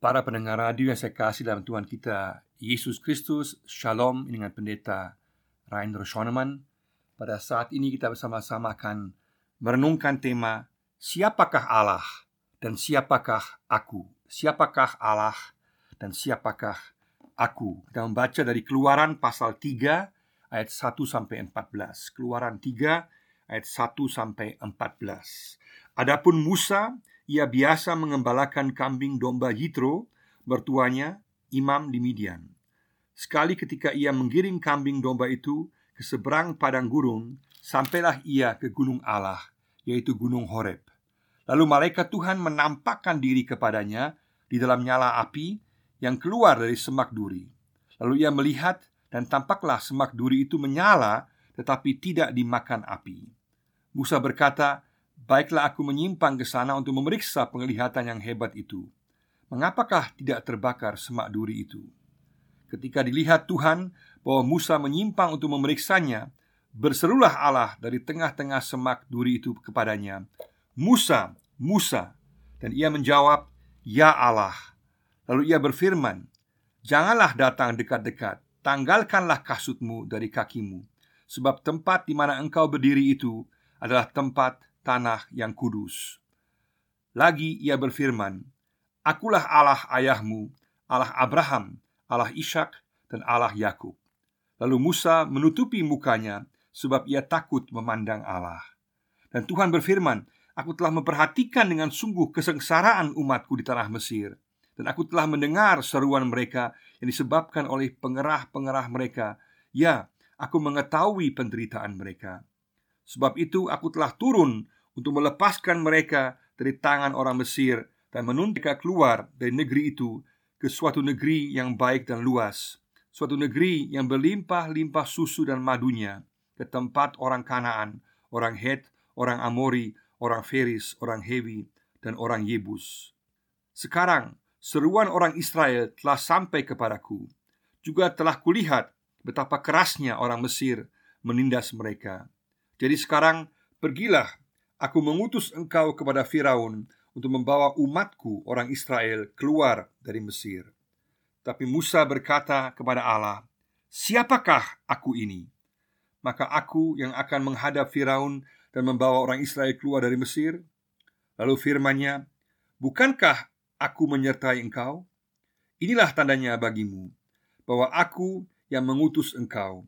Para pendengar radio yang saya kasih dalam Tuhan kita Yesus Kristus Shalom dengan pendeta Rainer Schoenemann. Pada saat ini kita bersama-sama akan merenungkan tema Siapakah Allah dan siapakah aku? Siapakah Allah dan siapakah aku? Kita membaca dari keluaran pasal 3 ayat 1 sampai 14 Keluaran 3 ayat 1 sampai 14 Adapun Musa ia biasa mengembalakan kambing domba Yitro, mertuanya, imam di Midian. Sekali ketika ia menggiring kambing domba itu ke seberang padang gurun, sampailah ia ke gunung Allah, yaitu gunung Horeb. Lalu malaikat Tuhan menampakkan diri kepadanya di dalam nyala api yang keluar dari semak duri. Lalu ia melihat dan tampaklah semak duri itu menyala tetapi tidak dimakan api. Musa berkata, Baiklah aku menyimpang ke sana untuk memeriksa penglihatan yang hebat itu. Mengapakah tidak terbakar semak duri itu? Ketika dilihat Tuhan bahwa Musa menyimpang untuk memeriksanya, berserulah Allah dari tengah-tengah semak duri itu kepadanya, "Musa, Musa!" Dan ia menjawab, "Ya Allah." Lalu ia berfirman, "Janganlah datang dekat-dekat, tanggalkanlah kasutmu dari kakimu, sebab tempat di mana engkau berdiri itu adalah tempat tanah yang kudus. Lagi ia berfirman, Akulah Allah ayahmu, Allah Abraham, Allah Ishak, dan Allah Yakub. Lalu Musa menutupi mukanya sebab ia takut memandang Allah. Dan Tuhan berfirman, Aku telah memperhatikan dengan sungguh kesengsaraan umatku di tanah Mesir Dan aku telah mendengar seruan mereka yang disebabkan oleh pengerah-pengerah mereka Ya, aku mengetahui penderitaan mereka Sebab itu aku telah turun untuk melepaskan mereka dari tangan orang Mesir dan menuntut mereka keluar dari negeri itu ke suatu negeri yang baik dan luas, suatu negeri yang berlimpah-limpah susu dan madunya, ke tempat orang Kanaan, orang Het, orang Amori, orang Feris, orang Hewi, dan orang Yebus. Sekarang seruan orang Israel telah sampai kepadaku. Juga telah kulihat betapa kerasnya orang Mesir menindas mereka. Jadi sekarang pergilah Aku mengutus engkau kepada Firaun untuk membawa umatku orang Israel keluar dari Mesir. Tapi Musa berkata kepada Allah, "Siapakah aku ini?" Maka aku yang akan menghadap Firaun dan membawa orang Israel keluar dari Mesir. Lalu firman-Nya, "Bukankah aku menyertai engkau? Inilah tandanya bagimu bahwa aku yang mengutus engkau."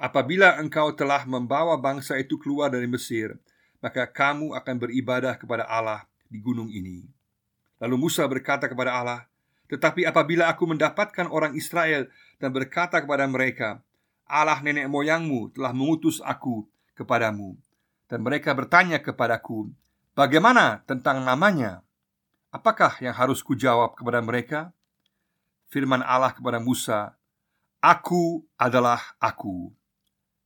Apabila engkau telah membawa bangsa itu keluar dari Mesir, maka kamu akan beribadah kepada Allah di gunung ini. Lalu Musa berkata kepada Allah, "Tetapi apabila aku mendapatkan orang Israel dan berkata kepada mereka, Allah nenek moyangmu telah mengutus aku kepadamu." Dan mereka bertanya kepadaku, "Bagaimana tentang namanya? Apakah yang harus kujawab kepada mereka?" Firman Allah kepada Musa, "Aku adalah Aku."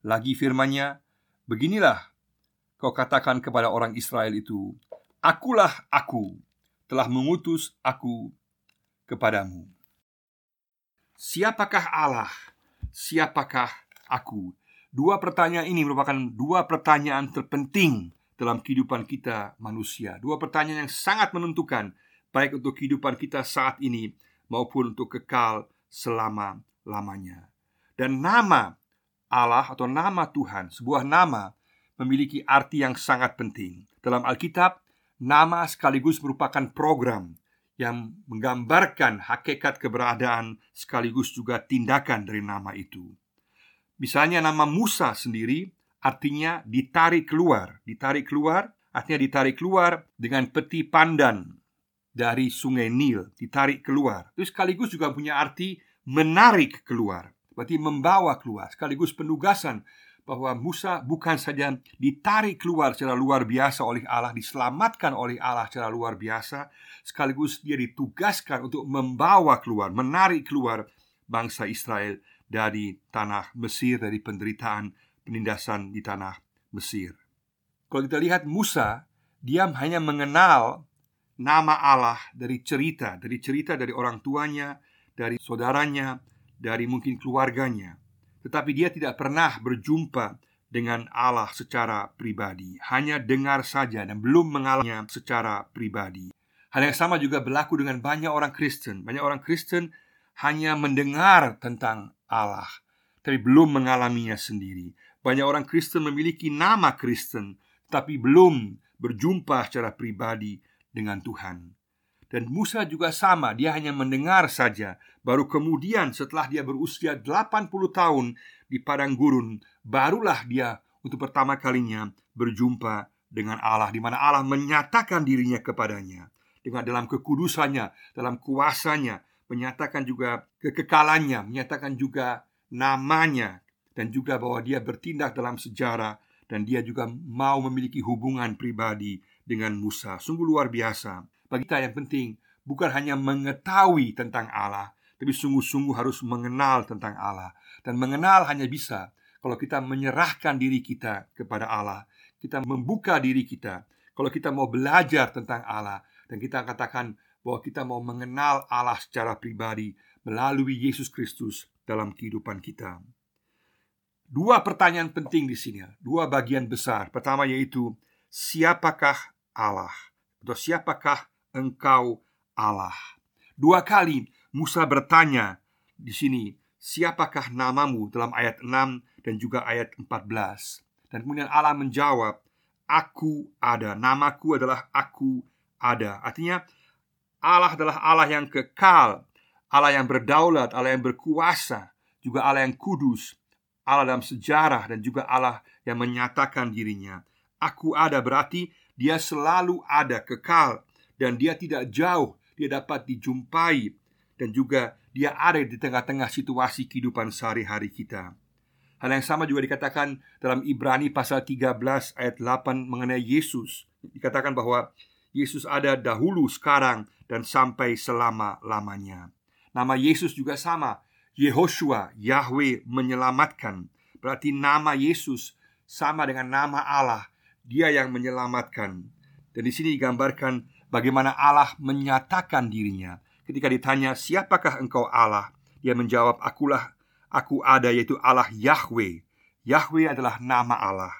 Lagi firmannya, beginilah kau katakan kepada orang Israel itu, Akulah aku, telah mengutus aku kepadamu. Siapakah Allah? Siapakah aku? Dua pertanyaan ini merupakan dua pertanyaan terpenting dalam kehidupan kita manusia. Dua pertanyaan yang sangat menentukan baik untuk kehidupan kita saat ini maupun untuk kekal selama-lamanya. Dan nama Allah atau nama Tuhan, sebuah nama memiliki arti yang sangat penting. Dalam Alkitab, nama sekaligus merupakan program yang menggambarkan hakikat keberadaan sekaligus juga tindakan dari nama itu. Misalnya nama Musa sendiri artinya ditarik keluar. Ditarik keluar artinya ditarik keluar dengan peti pandan dari sungai Nil, ditarik keluar. Itu sekaligus juga punya arti menarik keluar. Berarti membawa keluar Sekaligus penugasan bahwa Musa bukan saja ditarik keluar secara luar biasa oleh Allah, diselamatkan oleh Allah secara luar biasa, sekaligus dia ditugaskan untuk membawa keluar, menarik keluar bangsa Israel dari tanah Mesir, dari penderitaan penindasan di tanah Mesir. Kalau kita lihat Musa, dia hanya mengenal nama Allah dari cerita, dari cerita dari orang tuanya, dari saudaranya, dari mungkin keluarganya, tetapi dia tidak pernah berjumpa dengan Allah secara pribadi, hanya dengar saja dan belum mengalaminya secara pribadi. Hal yang sama juga berlaku dengan banyak orang Kristen. Banyak orang Kristen hanya mendengar tentang Allah, tapi belum mengalaminya sendiri. Banyak orang Kristen memiliki nama Kristen, tapi belum berjumpa secara pribadi dengan Tuhan. Dan Musa juga sama, dia hanya mendengar saja. Baru kemudian setelah dia berusia 80 tahun di padang gurun, barulah dia untuk pertama kalinya berjumpa dengan Allah di mana Allah menyatakan dirinya kepadanya dengan dalam kekudusannya, dalam kuasanya, menyatakan juga kekekalannya, menyatakan juga namanya dan juga bahwa dia bertindak dalam sejarah dan dia juga mau memiliki hubungan pribadi dengan Musa. Sungguh luar biasa. Bagi kita yang penting bukan hanya mengetahui tentang Allah, tapi sungguh-sungguh harus mengenal tentang Allah. Dan mengenal hanya bisa kalau kita menyerahkan diri kita kepada Allah, kita membuka diri kita. Kalau kita mau belajar tentang Allah dan kita katakan bahwa kita mau mengenal Allah secara pribadi melalui Yesus Kristus dalam kehidupan kita. Dua pertanyaan penting di sini, dua bagian besar. Pertama yaitu siapakah Allah atau siapakah engkau Allah. Dua kali Musa bertanya di sini, siapakah namamu dalam ayat 6 dan juga ayat 14. Dan kemudian Allah menjawab, aku ada. Namaku adalah aku ada. Artinya Allah adalah Allah yang kekal, Allah yang berdaulat, Allah yang berkuasa, juga Allah yang kudus, Allah dalam sejarah dan juga Allah yang menyatakan dirinya. Aku ada berarti dia selalu ada kekal dan dia tidak jauh, dia dapat dijumpai dan juga dia ada di tengah-tengah situasi kehidupan sehari-hari kita. Hal yang sama juga dikatakan dalam Ibrani pasal 13 ayat 8 mengenai Yesus. Dikatakan bahwa Yesus ada dahulu, sekarang, dan sampai selama-lamanya. Nama Yesus juga sama, Yehoshua, Yahweh menyelamatkan. Berarti nama Yesus sama dengan nama Allah, Dia yang menyelamatkan. Dan di sini digambarkan bagaimana Allah menyatakan dirinya. Ketika ditanya, "Siapakah engkau Allah?" Dia menjawab, "Akulah aku ada yaitu Allah Yahweh." Yahweh adalah nama Allah.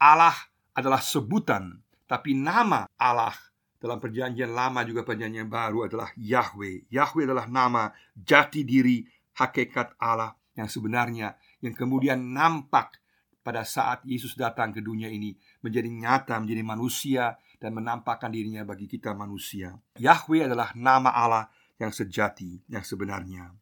Allah adalah sebutan, tapi nama Allah dalam perjanjian lama juga perjanjian baru adalah Yahweh. Yahweh adalah nama jati diri hakikat Allah yang sebenarnya yang kemudian nampak pada saat Yesus datang ke dunia ini menjadi nyata, menjadi manusia dan menampakkan dirinya bagi kita manusia. Yahweh adalah nama Allah yang sejati, yang sebenarnya.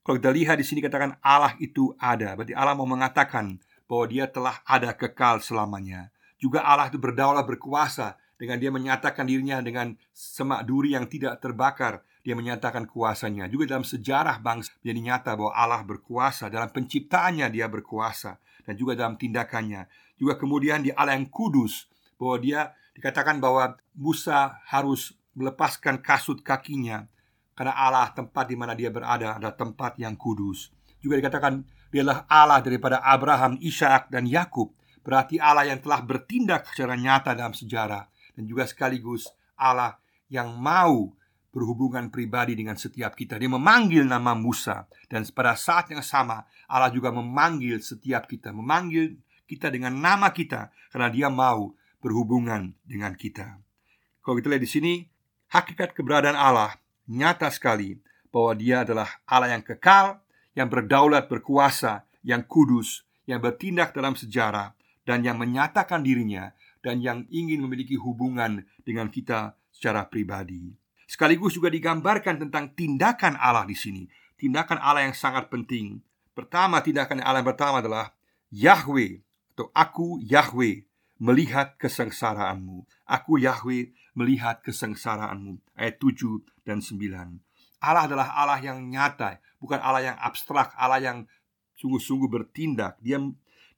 Kalau kita lihat di sini katakan Allah itu ada, berarti Allah mau mengatakan bahwa Dia telah ada kekal selamanya. Juga Allah itu berdaulat berkuasa dengan Dia menyatakan dirinya dengan semak duri yang tidak terbakar. Dia menyatakan kuasanya. Juga dalam sejarah bangsa menjadi nyata bahwa Allah berkuasa dalam penciptaannya Dia berkuasa dan juga dalam tindakannya. Juga kemudian di Allah yang kudus bahwa Dia Dikatakan bahwa Musa harus melepaskan kasut kakinya karena Allah tempat di mana dia berada adalah tempat yang kudus. Juga dikatakan dialah Allah daripada Abraham, Ishak dan Yakub. Berarti Allah yang telah bertindak secara nyata dalam sejarah dan juga sekaligus Allah yang mau berhubungan pribadi dengan setiap kita. Dia memanggil nama Musa dan pada saat yang sama Allah juga memanggil setiap kita, memanggil kita dengan nama kita karena Dia mau berhubungan dengan kita. Kalau kita lihat di sini, hakikat keberadaan Allah nyata sekali bahwa Dia adalah Allah yang kekal, yang berdaulat, berkuasa, yang kudus, yang bertindak dalam sejarah, dan yang menyatakan dirinya dan yang ingin memiliki hubungan dengan kita secara pribadi. Sekaligus juga digambarkan tentang tindakan Allah di sini. Tindakan Allah yang sangat penting. Pertama, tindakan Allah yang pertama adalah Yahweh atau aku Yahweh melihat kesengsaraanmu. Aku Yahweh melihat kesengsaraanmu. Ayat 7 dan 9. Allah adalah Allah yang nyata, bukan Allah yang abstrak, Allah yang sungguh-sungguh bertindak. Dia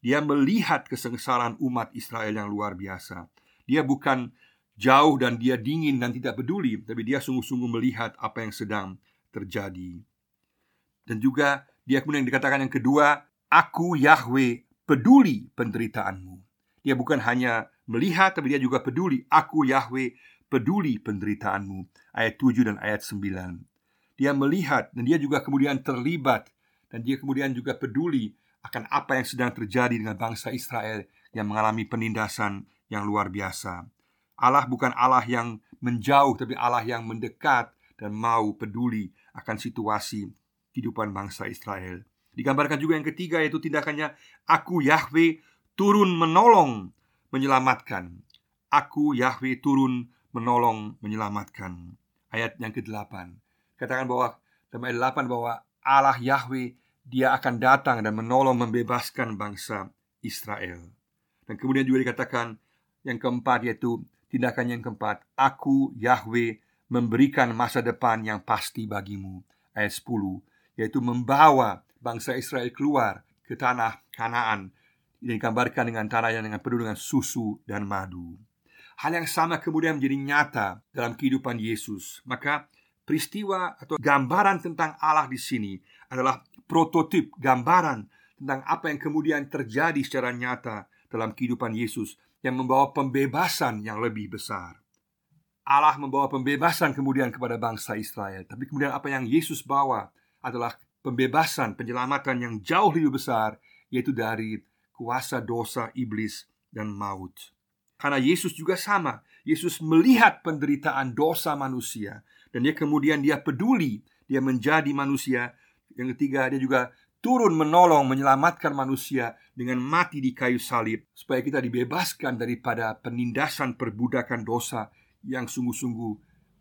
dia melihat kesengsaraan umat Israel yang luar biasa. Dia bukan jauh dan dia dingin dan tidak peduli, tapi dia sungguh-sungguh melihat apa yang sedang terjadi. Dan juga dia kemudian dikatakan yang kedua, aku Yahweh peduli penderitaanmu. Dia bukan hanya melihat tapi dia juga peduli. Aku Yahweh peduli penderitaanmu. Ayat 7 dan ayat 9. Dia melihat dan dia juga kemudian terlibat dan dia kemudian juga peduli akan apa yang sedang terjadi dengan bangsa Israel yang mengalami penindasan yang luar biasa. Allah bukan Allah yang menjauh tapi Allah yang mendekat dan mau peduli akan situasi kehidupan bangsa Israel. Digambarkan juga yang ketiga yaitu tindakannya Aku Yahweh turun menolong menyelamatkan. Aku Yahweh turun menolong menyelamatkan. Ayat yang ke-8 Katakan bahwa dalam ayat 8 bahwa Allah Yahweh dia akan datang dan menolong membebaskan bangsa Israel. Dan kemudian juga dikatakan yang keempat yaitu tindakan yang keempat. Aku Yahweh memberikan masa depan yang pasti bagimu. Ayat 10 Yaitu membawa bangsa Israel keluar ke tanah Kanaan digambarkan dengan tanah yang dengan penuh dengan susu dan madu. Hal yang sama kemudian menjadi nyata dalam kehidupan Yesus. Maka peristiwa atau gambaran tentang Allah di sini adalah prototip gambaran tentang apa yang kemudian terjadi secara nyata dalam kehidupan Yesus yang membawa pembebasan yang lebih besar. Allah membawa pembebasan kemudian kepada bangsa Israel, tapi kemudian apa yang Yesus bawa adalah pembebasan, penyelamatan yang jauh lebih besar, yaitu dari kuasa dosa iblis dan maut. Karena Yesus juga sama, Yesus melihat penderitaan dosa manusia dan dia kemudian dia peduli, dia menjadi manusia. Yang ketiga, dia juga turun menolong menyelamatkan manusia dengan mati di kayu salib supaya kita dibebaskan daripada penindasan perbudakan dosa yang sungguh-sungguh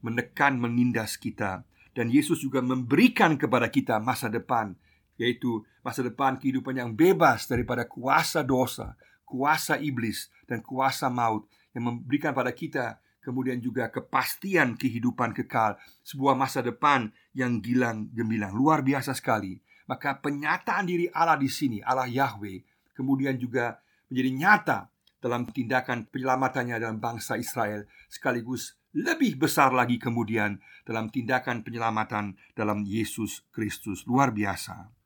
menekan menindas kita dan Yesus juga memberikan kepada kita masa depan yaitu masa depan kehidupan yang bebas daripada kuasa dosa, kuasa iblis dan kuasa maut yang memberikan pada kita kemudian juga kepastian kehidupan kekal, sebuah masa depan yang gilang gemilang, luar biasa sekali. Maka penyataan diri Allah di sini, Allah Yahweh, kemudian juga menjadi nyata dalam tindakan penyelamatannya dalam bangsa Israel sekaligus lebih besar lagi kemudian dalam tindakan penyelamatan dalam Yesus Kristus luar biasa.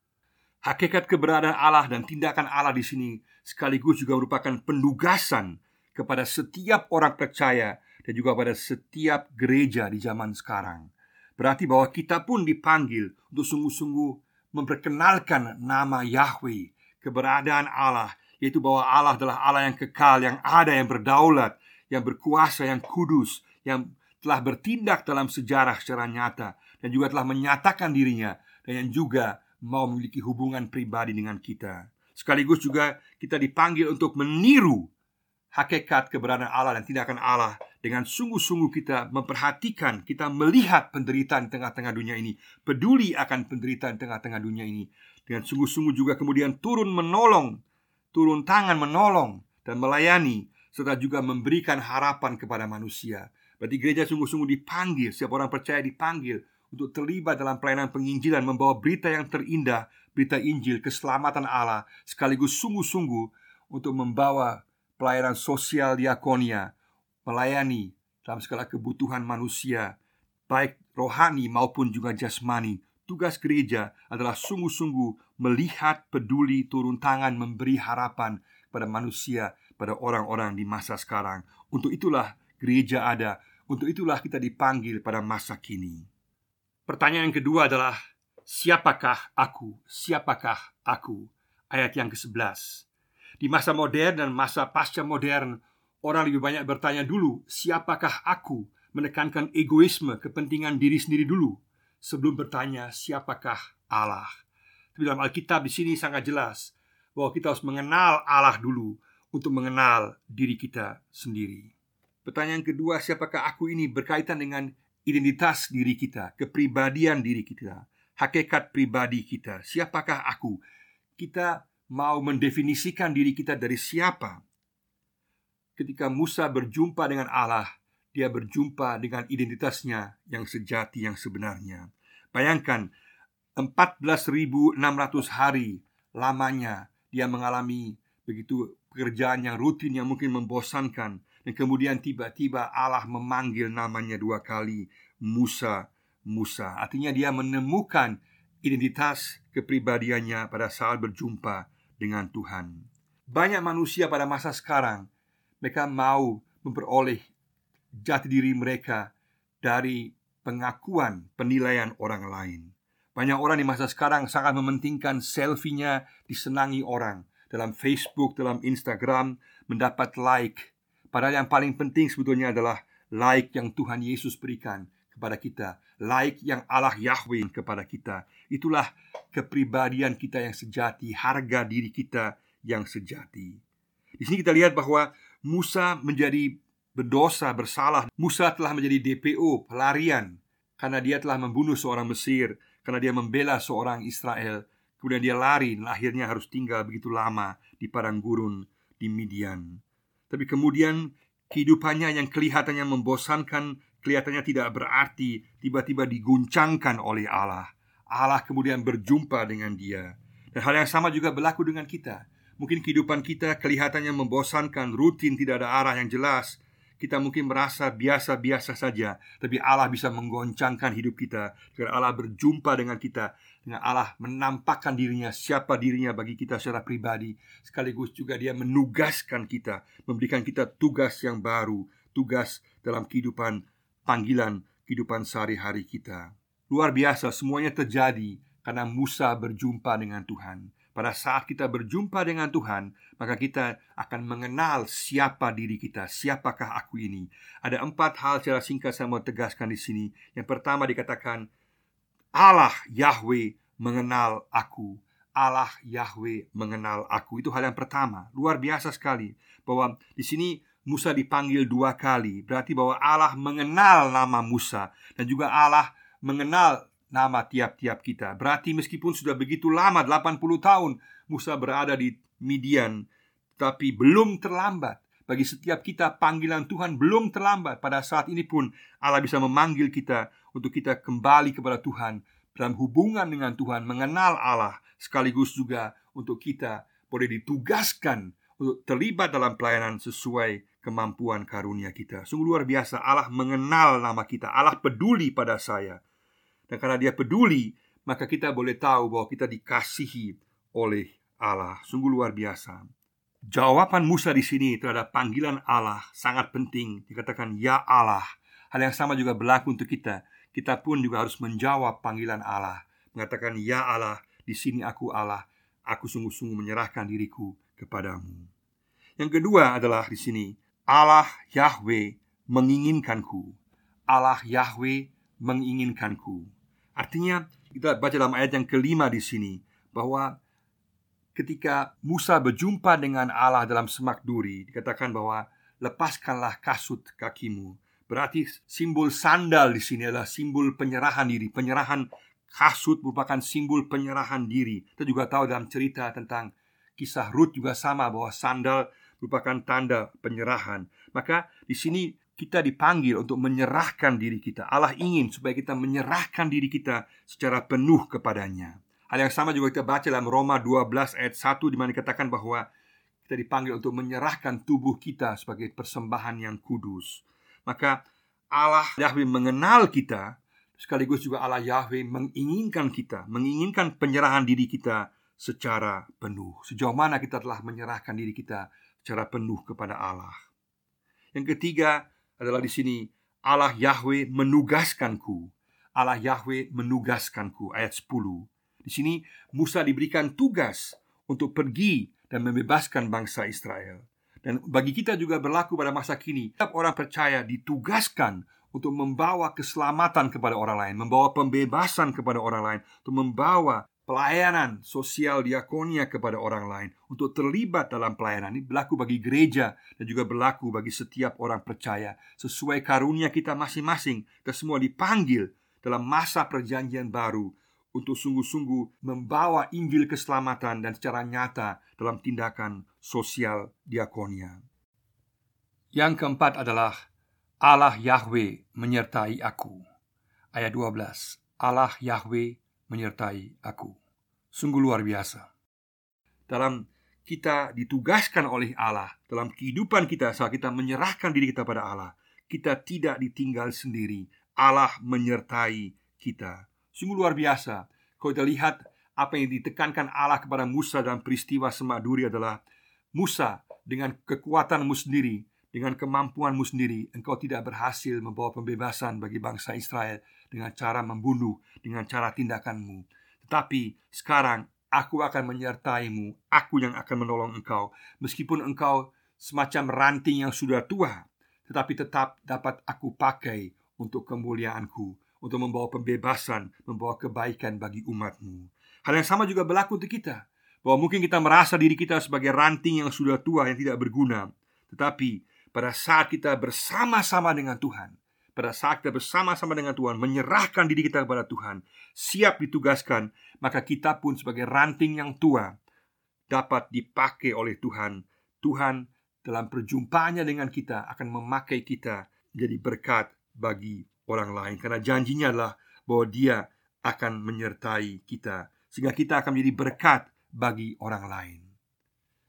Hakikat keberadaan Allah dan tindakan Allah di sini sekaligus juga merupakan penugasan kepada setiap orang percaya dan juga pada setiap gereja di zaman sekarang. Berarti bahwa kita pun dipanggil untuk sungguh-sungguh memperkenalkan nama Yahweh, keberadaan Allah, yaitu bahwa Allah adalah Allah yang kekal, yang ada, yang berdaulat, yang berkuasa, yang kudus, yang telah bertindak dalam sejarah secara nyata dan juga telah menyatakan dirinya dan yang juga mau memiliki hubungan pribadi dengan kita. Sekaligus juga kita dipanggil untuk meniru hakikat keberadaan Allah dan tindakan Allah dengan sungguh-sungguh kita memperhatikan, kita melihat penderitaan tengah-tengah dunia ini, peduli akan penderitaan tengah-tengah dunia ini, dengan sungguh-sungguh juga kemudian turun menolong, turun tangan menolong dan melayani serta juga memberikan harapan kepada manusia. Berarti gereja sungguh-sungguh dipanggil, setiap orang percaya dipanggil untuk terlibat dalam pelayanan penginjilan, membawa berita yang terindah, berita Injil, keselamatan Allah, sekaligus sungguh-sungguh untuk membawa pelayanan sosial diakonia, melayani dalam segala kebutuhan manusia, baik rohani maupun juga jasmani. Tugas gereja adalah sungguh-sungguh melihat, peduli, turun tangan, memberi harapan pada manusia, pada orang-orang di masa sekarang. Untuk itulah gereja ada untuk itulah kita dipanggil pada masa kini. Pertanyaan yang kedua adalah Siapakah aku? Siapakah aku? Ayat yang ke-11 Di masa modern dan masa pasca modern Orang lebih banyak bertanya dulu Siapakah aku? Menekankan egoisme, kepentingan diri sendiri dulu Sebelum bertanya siapakah Allah Tapi dalam Alkitab di sini sangat jelas Bahwa kita harus mengenal Allah dulu Untuk mengenal diri kita sendiri Pertanyaan kedua, siapakah aku ini berkaitan dengan identitas diri kita, kepribadian diri kita, hakikat pribadi kita. Siapakah aku? Kita mau mendefinisikan diri kita dari siapa? Ketika Musa berjumpa dengan Allah, dia berjumpa dengan identitasnya yang sejati yang sebenarnya. Bayangkan 14.600 hari lamanya dia mengalami begitu pekerjaan yang rutin yang mungkin membosankan dan kemudian tiba-tiba Allah memanggil namanya dua kali Musa, Musa. Artinya dia menemukan identitas kepribadiannya pada saat berjumpa dengan Tuhan. Banyak manusia pada masa sekarang Mereka mau memperoleh jati diri mereka dari pengakuan penilaian orang lain. Banyak orang di masa sekarang sangat mementingkan selfie-nya disenangi orang. Dalam Facebook, dalam Instagram, mendapat like, Padahal yang paling penting sebetulnya adalah laik yang Tuhan Yesus berikan kepada kita, laik yang Allah Yahweh kepada kita. Itulah kepribadian kita yang sejati, harga diri kita yang sejati. Di sini kita lihat bahwa Musa menjadi berdosa, bersalah. Musa telah menjadi DPO, pelarian karena dia telah membunuh seorang Mesir, karena dia membela seorang Israel. Kemudian dia lari dan akhirnya harus tinggal begitu lama di padang gurun di Midian. Tapi kemudian kehidupannya yang kelihatannya membosankan, kelihatannya tidak berarti, tiba-tiba diguncangkan oleh Allah. Allah kemudian berjumpa dengan dia. Dan hal yang sama juga berlaku dengan kita. Mungkin kehidupan kita kelihatannya membosankan, rutin, tidak ada arah yang jelas. Kita mungkin merasa biasa-biasa saja, tapi Allah bisa menggoncangkan hidup kita. Karena Allah berjumpa dengan kita dengan Allah menampakkan dirinya siapa dirinya bagi kita secara pribadi. Sekaligus juga dia menugaskan kita memberikan kita tugas yang baru tugas dalam kehidupan panggilan kehidupan sehari-hari kita. Luar biasa semuanya terjadi karena Musa berjumpa dengan Tuhan pada saat kita berjumpa dengan Tuhan, maka kita akan mengenal siapa diri kita, siapakah aku ini. Ada empat hal secara singkat saya mau tegaskan di sini. Yang pertama dikatakan Allah Yahweh mengenal aku. Allah Yahweh mengenal aku. Itu hal yang pertama. Luar biasa sekali bahwa di sini Musa dipanggil dua kali. Berarti bahwa Allah mengenal nama Musa dan juga Allah mengenal nama tiap-tiap kita. Berarti meskipun sudah begitu lama 80 tahun Musa berada di Midian, tapi belum terlambat bagi setiap kita panggilan Tuhan belum terlambat pada saat ini pun Allah bisa memanggil kita untuk kita kembali kepada Tuhan dalam hubungan dengan Tuhan mengenal Allah sekaligus juga untuk kita boleh ditugaskan untuk terlibat dalam pelayanan sesuai kemampuan karunia kita. Sungguh luar biasa Allah mengenal nama kita. Allah peduli pada saya. Dan karena dia peduli, maka kita boleh tahu bahwa kita dikasihi oleh Allah. Sungguh luar biasa. Jawaban Musa di sini terhadap panggilan Allah sangat penting. Dikatakan, "Ya Allah." Hal yang sama juga berlaku untuk kita. Kita pun juga harus menjawab panggilan Allah, mengatakan, "Ya Allah, di sini aku Allah. Aku sungguh-sungguh menyerahkan diriku kepadamu." Yang kedua adalah di sini, Allah Yahweh menginginkanku. Allah Yahweh menginginkanku. Artinya, kita baca dalam ayat yang kelima di sini bahwa ketika Musa berjumpa dengan Allah dalam semak duri dikatakan bahwa lepaskanlah kasut kakimu. Berarti simbol sandal di sini adalah simbol penyerahan diri. Penyerahan kasut merupakan simbol penyerahan diri. Kita juga tahu dalam cerita tentang kisah Ruth juga sama bahwa sandal merupakan tanda penyerahan. Maka di sini kita dipanggil untuk menyerahkan diri kita. Allah ingin supaya kita menyerahkan diri kita secara penuh kepadanya. Hal yang sama juga kita baca dalam Roma 12 ayat 1 di mana dikatakan bahwa kita dipanggil untuk menyerahkan tubuh kita sebagai persembahan yang kudus. Maka Allah Yahweh mengenal kita sekaligus juga Allah Yahweh menginginkan kita, menginginkan penyerahan diri kita secara penuh. Sejauh mana kita telah menyerahkan diri kita secara penuh kepada Allah. Yang ketiga adalah di sini Allah Yahweh menugaskanku. Allah Yahweh menugaskanku ayat 10. Di sini Musa diberikan tugas untuk pergi dan membebaskan bangsa Israel. Dan bagi kita juga berlaku pada masa kini. Setiap orang percaya ditugaskan untuk membawa keselamatan kepada orang lain, membawa pembebasan kepada orang lain, untuk membawa pelayanan sosial diakonia kepada orang lain, untuk terlibat dalam pelayanan. Ini berlaku bagi gereja dan juga berlaku bagi setiap orang percaya. Sesuai karunia kita masing-masing, kita semua dipanggil dalam masa perjanjian baru untuk sungguh-sungguh membawa Injil keselamatan dan secara nyata dalam tindakan sosial diakonia. Yang keempat adalah Allah Yahweh menyertai aku. Ayat 12. Allah Yahweh menyertai aku. Sungguh luar biasa. Dalam kita ditugaskan oleh Allah dalam kehidupan kita saat kita menyerahkan diri kita pada Allah, kita tidak ditinggal sendiri. Allah menyertai kita. Sungguh luar biasa Kalau kita lihat apa yang ditekankan Allah kepada Musa dalam peristiwa semak duri adalah Musa dengan kekuatanmu sendiri dengan kemampuanmu sendiri engkau tidak berhasil membawa pembebasan bagi bangsa Israel dengan cara membunuh dengan cara tindakanmu. Tetapi sekarang aku akan menyertaimu aku yang akan menolong engkau. Meskipun engkau semacam ranting yang sudah tua, tetapi tetap dapat aku pakai untuk kemuliaanku, untuk membawa pembebasan, membawa kebaikan bagi umatmu. Hal yang sama juga berlaku untuk kita, bahwa mungkin kita merasa diri kita sebagai ranting yang sudah tua yang tidak berguna, tetapi pada saat kita bersama-sama dengan Tuhan, pada saat kita bersama-sama dengan Tuhan, menyerahkan diri kita kepada Tuhan, siap ditugaskan, maka kita pun sebagai ranting yang tua dapat dipakai oleh Tuhan. Tuhan dalam perjumpaannya dengan kita akan memakai kita jadi berkat bagi orang lain karena janjinya adalah bahwa dia akan menyertai kita sehingga kita akan menjadi berkat bagi orang lain.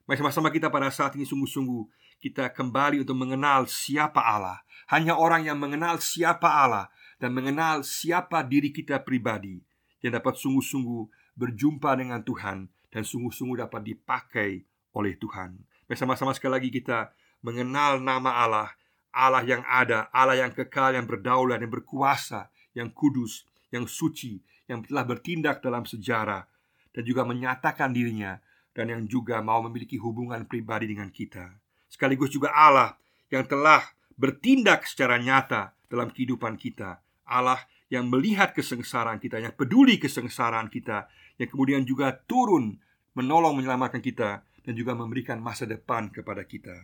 Mari sama-sama kita pada saat ini sungguh-sungguh kita kembali untuk mengenal siapa Allah. Hanya orang yang mengenal siapa Allah dan mengenal siapa diri kita pribadi yang dapat sungguh-sungguh berjumpa dengan Tuhan dan sungguh-sungguh dapat dipakai oleh Tuhan. Bersama-sama sekali lagi kita mengenal nama Allah Allah yang ada, Allah yang kekal, yang berdaulat, yang berkuasa, yang kudus, yang suci, yang telah bertindak dalam sejarah dan juga menyatakan dirinya dan yang juga mau memiliki hubungan pribadi dengan kita. Sekaligus juga Allah yang telah bertindak secara nyata dalam kehidupan kita. Allah yang melihat kesengsaraan kita, yang peduli kesengsaraan kita, yang kemudian juga turun menolong menyelamatkan kita dan juga memberikan masa depan kepada kita.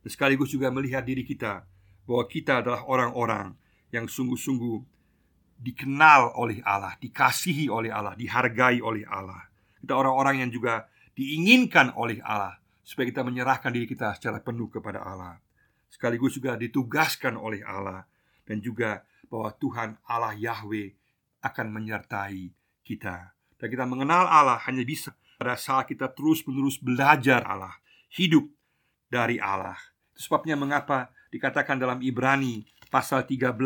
Dan sekaligus juga melihat diri kita bahwa kita adalah orang-orang yang sungguh-sungguh dikenal oleh Allah, dikasihi oleh Allah, dihargai oleh Allah. Kita orang-orang yang juga diinginkan oleh Allah supaya kita menyerahkan diri kita secara penuh kepada Allah. Sekaligus juga ditugaskan oleh Allah dan juga bahwa Tuhan Allah Yahweh akan menyertai kita. Dan kita mengenal Allah hanya bisa pada saat kita terus-menerus belajar Allah, hidup dari Allah. Itu sebabnya mengapa dikatakan dalam Ibrani pasal 13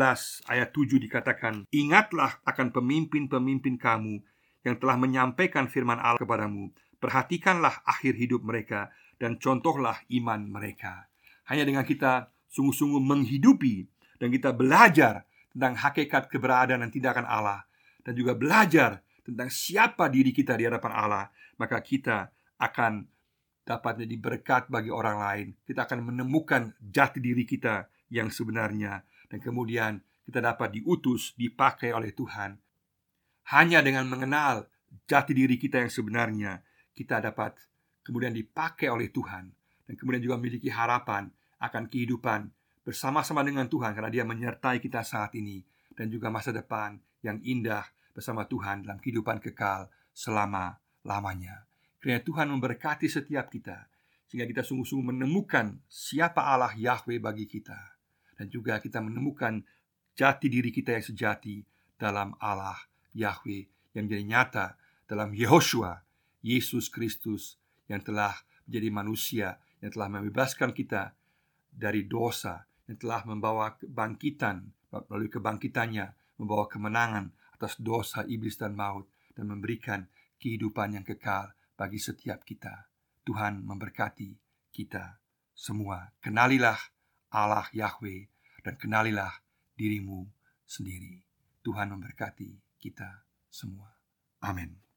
ayat 7 dikatakan, "Ingatlah akan pemimpin-pemimpin kamu yang telah menyampaikan firman Allah kepadamu. Perhatikanlah akhir hidup mereka dan contohlah iman mereka." Hanya dengan kita sungguh-sungguh menghidupi dan kita belajar tentang hakikat keberadaan dan tindakan Allah dan juga belajar tentang siapa diri kita di hadapan Allah, maka kita akan dapat menjadi berkat bagi orang lain. Kita akan menemukan jati diri kita yang sebenarnya dan kemudian kita dapat diutus, dipakai oleh Tuhan. Hanya dengan mengenal jati diri kita yang sebenarnya, kita dapat kemudian dipakai oleh Tuhan dan kemudian juga memiliki harapan akan kehidupan bersama-sama dengan Tuhan karena Dia menyertai kita saat ini dan juga masa depan yang indah bersama Tuhan dalam kehidupan kekal selama-lamanya. Kiranya Tuhan memberkati setiap kita sehingga kita sungguh-sungguh menemukan siapa Allah Yahweh bagi kita dan juga kita menemukan jati diri kita yang sejati dalam Allah Yahweh yang menjadi nyata dalam Yehoshua Yesus Kristus yang telah menjadi manusia yang telah membebaskan kita dari dosa yang telah membawa kebangkitan melalui kebangkitannya membawa kemenangan atas dosa iblis dan maut dan memberikan kehidupan yang kekal bagi setiap kita. Tuhan memberkati kita semua. Kenalilah Allah Yahweh dan kenalilah dirimu sendiri. Tuhan memberkati kita semua. Amin.